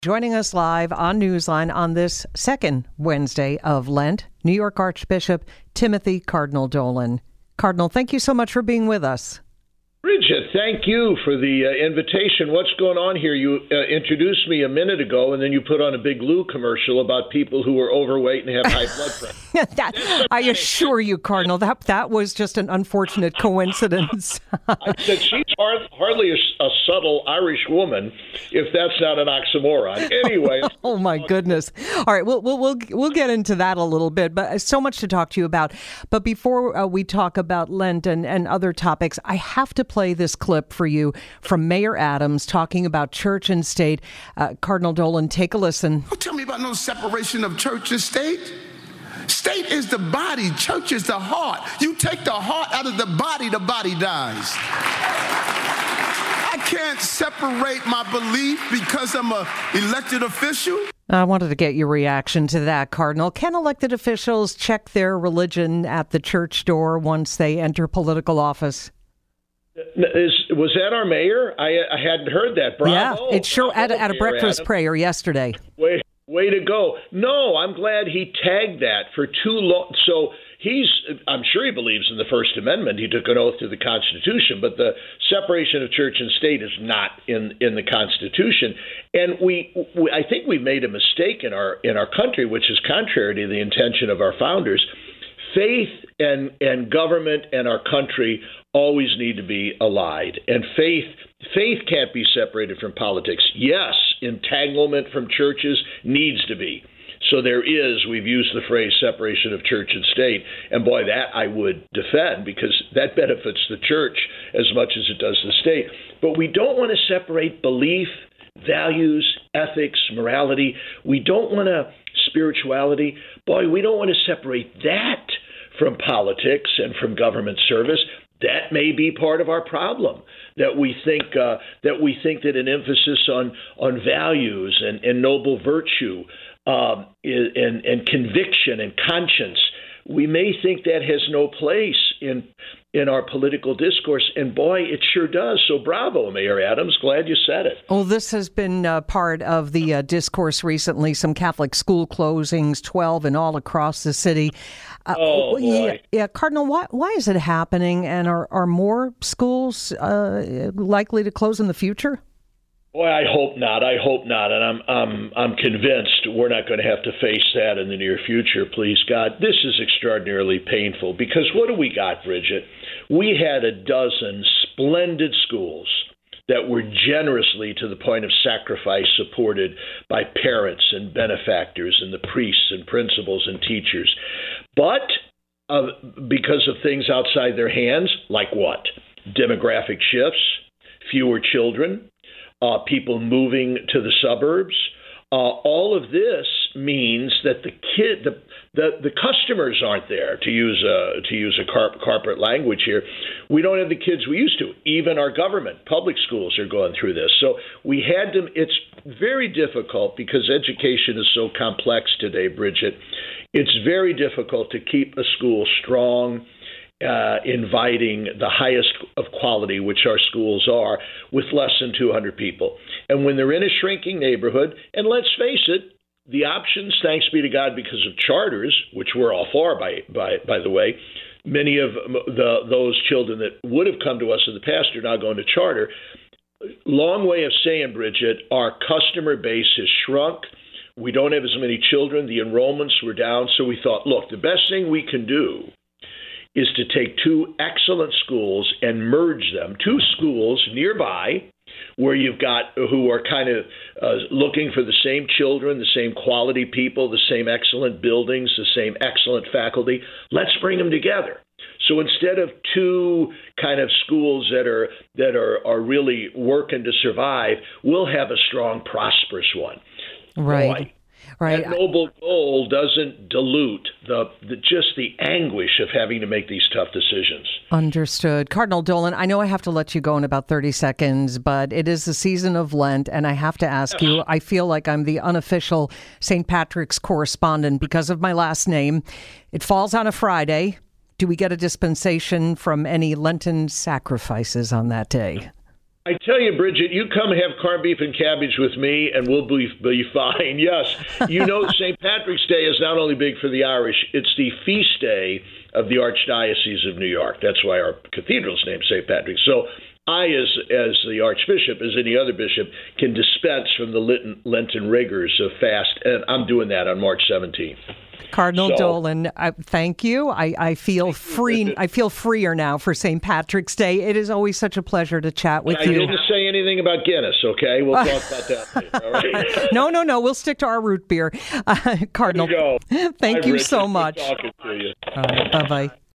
Joining us live on Newsline on this second Wednesday of Lent, New York Archbishop Timothy Cardinal Dolan. Cardinal, thank you so much for being with us. Bridget, thank you for the uh, invitation. What's going on here? You uh, introduced me a minute ago, and then you put on a big Lou commercial about people who are overweight and have high blood pressure. that, I assure you, Cardinal, that that was just an unfortunate coincidence. I said she's hard, hardly a, a subtle Irish woman, if that's not an oxymoron. Anyway, oh my goodness! All right, we'll we'll we'll we'll get into that a little bit, but uh, so much to talk to you about. But before uh, we talk about Lent and and other topics, I have to play this clip for you from Mayor Adams talking about church and state. Uh, Cardinal Dolan, take a listen. Don't tell me about no separation of church and state. State is the body, church is the heart. You take the heart out of the body, the body dies. I can't separate my belief because I'm a elected official. I wanted to get your reaction to that, Cardinal. Can elected officials check their religion at the church door once they enter political office? is, was that our mayor? I, I hadn't heard that. Bravo! yeah, it's sure Bravo, at, at a breakfast Adams. prayer yesterday. Way, way to go. No, I'm glad he tagged that for too long. So he's, I'm sure he believes in the First Amendment. He took an oath to the Constitution, but the separation of church and state is not in, in the Constitution. And we, we, I think we've made a mistake in our, in our country, which is contrary to the intention of our founders. Faith and, and government and our country always need to be allied. And faith faith can't be separated from politics. Yes, entanglement from churches needs to be. So there is, we've used the phrase separation of church and state. And boy, that I would defend because that benefits the church as much as it does the state. But we don't want to separate belief, values, ethics, morality. We don't want to spirituality. Boy, we don't want to separate that from politics and from government service that may be part of our problem that we think uh, that we think that an emphasis on on values and, and noble virtue um, and, and conviction and conscience we may think that has no place in in our political discourse and boy it sure does so bravo mayor adams glad you said it Well, this has been uh, part of the uh, discourse recently. Some Catholic school closings, 12 and all across the city. Uh, Oh, yeah, yeah, Cardinal, why, why is it happening? And are, are more schools uh, likely to close in the future? Boy, I hope not. I hope not, and I'm I'm I'm convinced we're not going to have to face that in the near future. Please God, this is extraordinarily painful because what do we got, Bridget? We had a dozen splendid schools that were generously to the point of sacrifice supported by parents and benefactors and the priests and principals and teachers, but because of things outside their hands, like what? Demographic shifts, fewer children, uh, people moving to the suburbs. Uh, all of this means that the kid, the, the the customers aren't there. To use a to use a carp, corporate language here, we don't have the kids we used to. Even our government, public schools are going through this. So we had to. It's very difficult because education is so complex today, Bridget. It's very difficult to keep a school strong uh, inviting the highest of quality, which our schools are, with less than 200 people. And when they're in a shrinking neighborhood, and let's face it, the options, thanks be to God, because of charters, which we're all for, by by by the way, many of the those children that would have come to us in the past are now going to charter. Long way of saying, Bridget, our customer base has shrunk. We don't have as many children. The enrollments were down. So we thought, look, the best thing we can do is to take two excellent schools and merge them, two schools nearby where you've got who are kind of uh, looking for the same children, the same quality people, the same excellent buildings, the same excellent faculty. Let's bring them together. So instead of two kind of schools that are that are, are really working to survive, we'll have a strong, prosperous one. Right. Boy, Right. That noble goal doesn't dilute the, the just the anguish of having to make these tough decisions. Understood. Cardinal Dolan, I know I have to let you go in about 30 seconds, but it is the season of Lent, and I have to ask you I feel like I'm the unofficial St. Patrick's correspondent because of my last name. It falls on a Friday. Do we get a dispensation from any Lenten sacrifices on that day? I tell you, Bridget, you come have corned beef and cabbage with me, and we'll be, be fine. Yes, you know, St. Patrick's Day is not only big for the Irish; it's the feast day of the Archdiocese of New York. That's why our cathedral's named St. Patrick's. So. I, as as the Archbishop, as any other bishop, can dispense from the Lenten, Lenten rigors of fast, and I'm doing that on March 17th. Cardinal So- Dolan, I, thank you. I, I feel free. I feel freer now for St. Patrick's Day. It is always such a pleasure to chat with I you. didn't say anything about Guinness. Okay, we'll talk about that later. All right. No, no, no. We'll stick to our root beer. Uh, Cardinal, you thank Hi, you Richard. so much. talking to you. bye bye.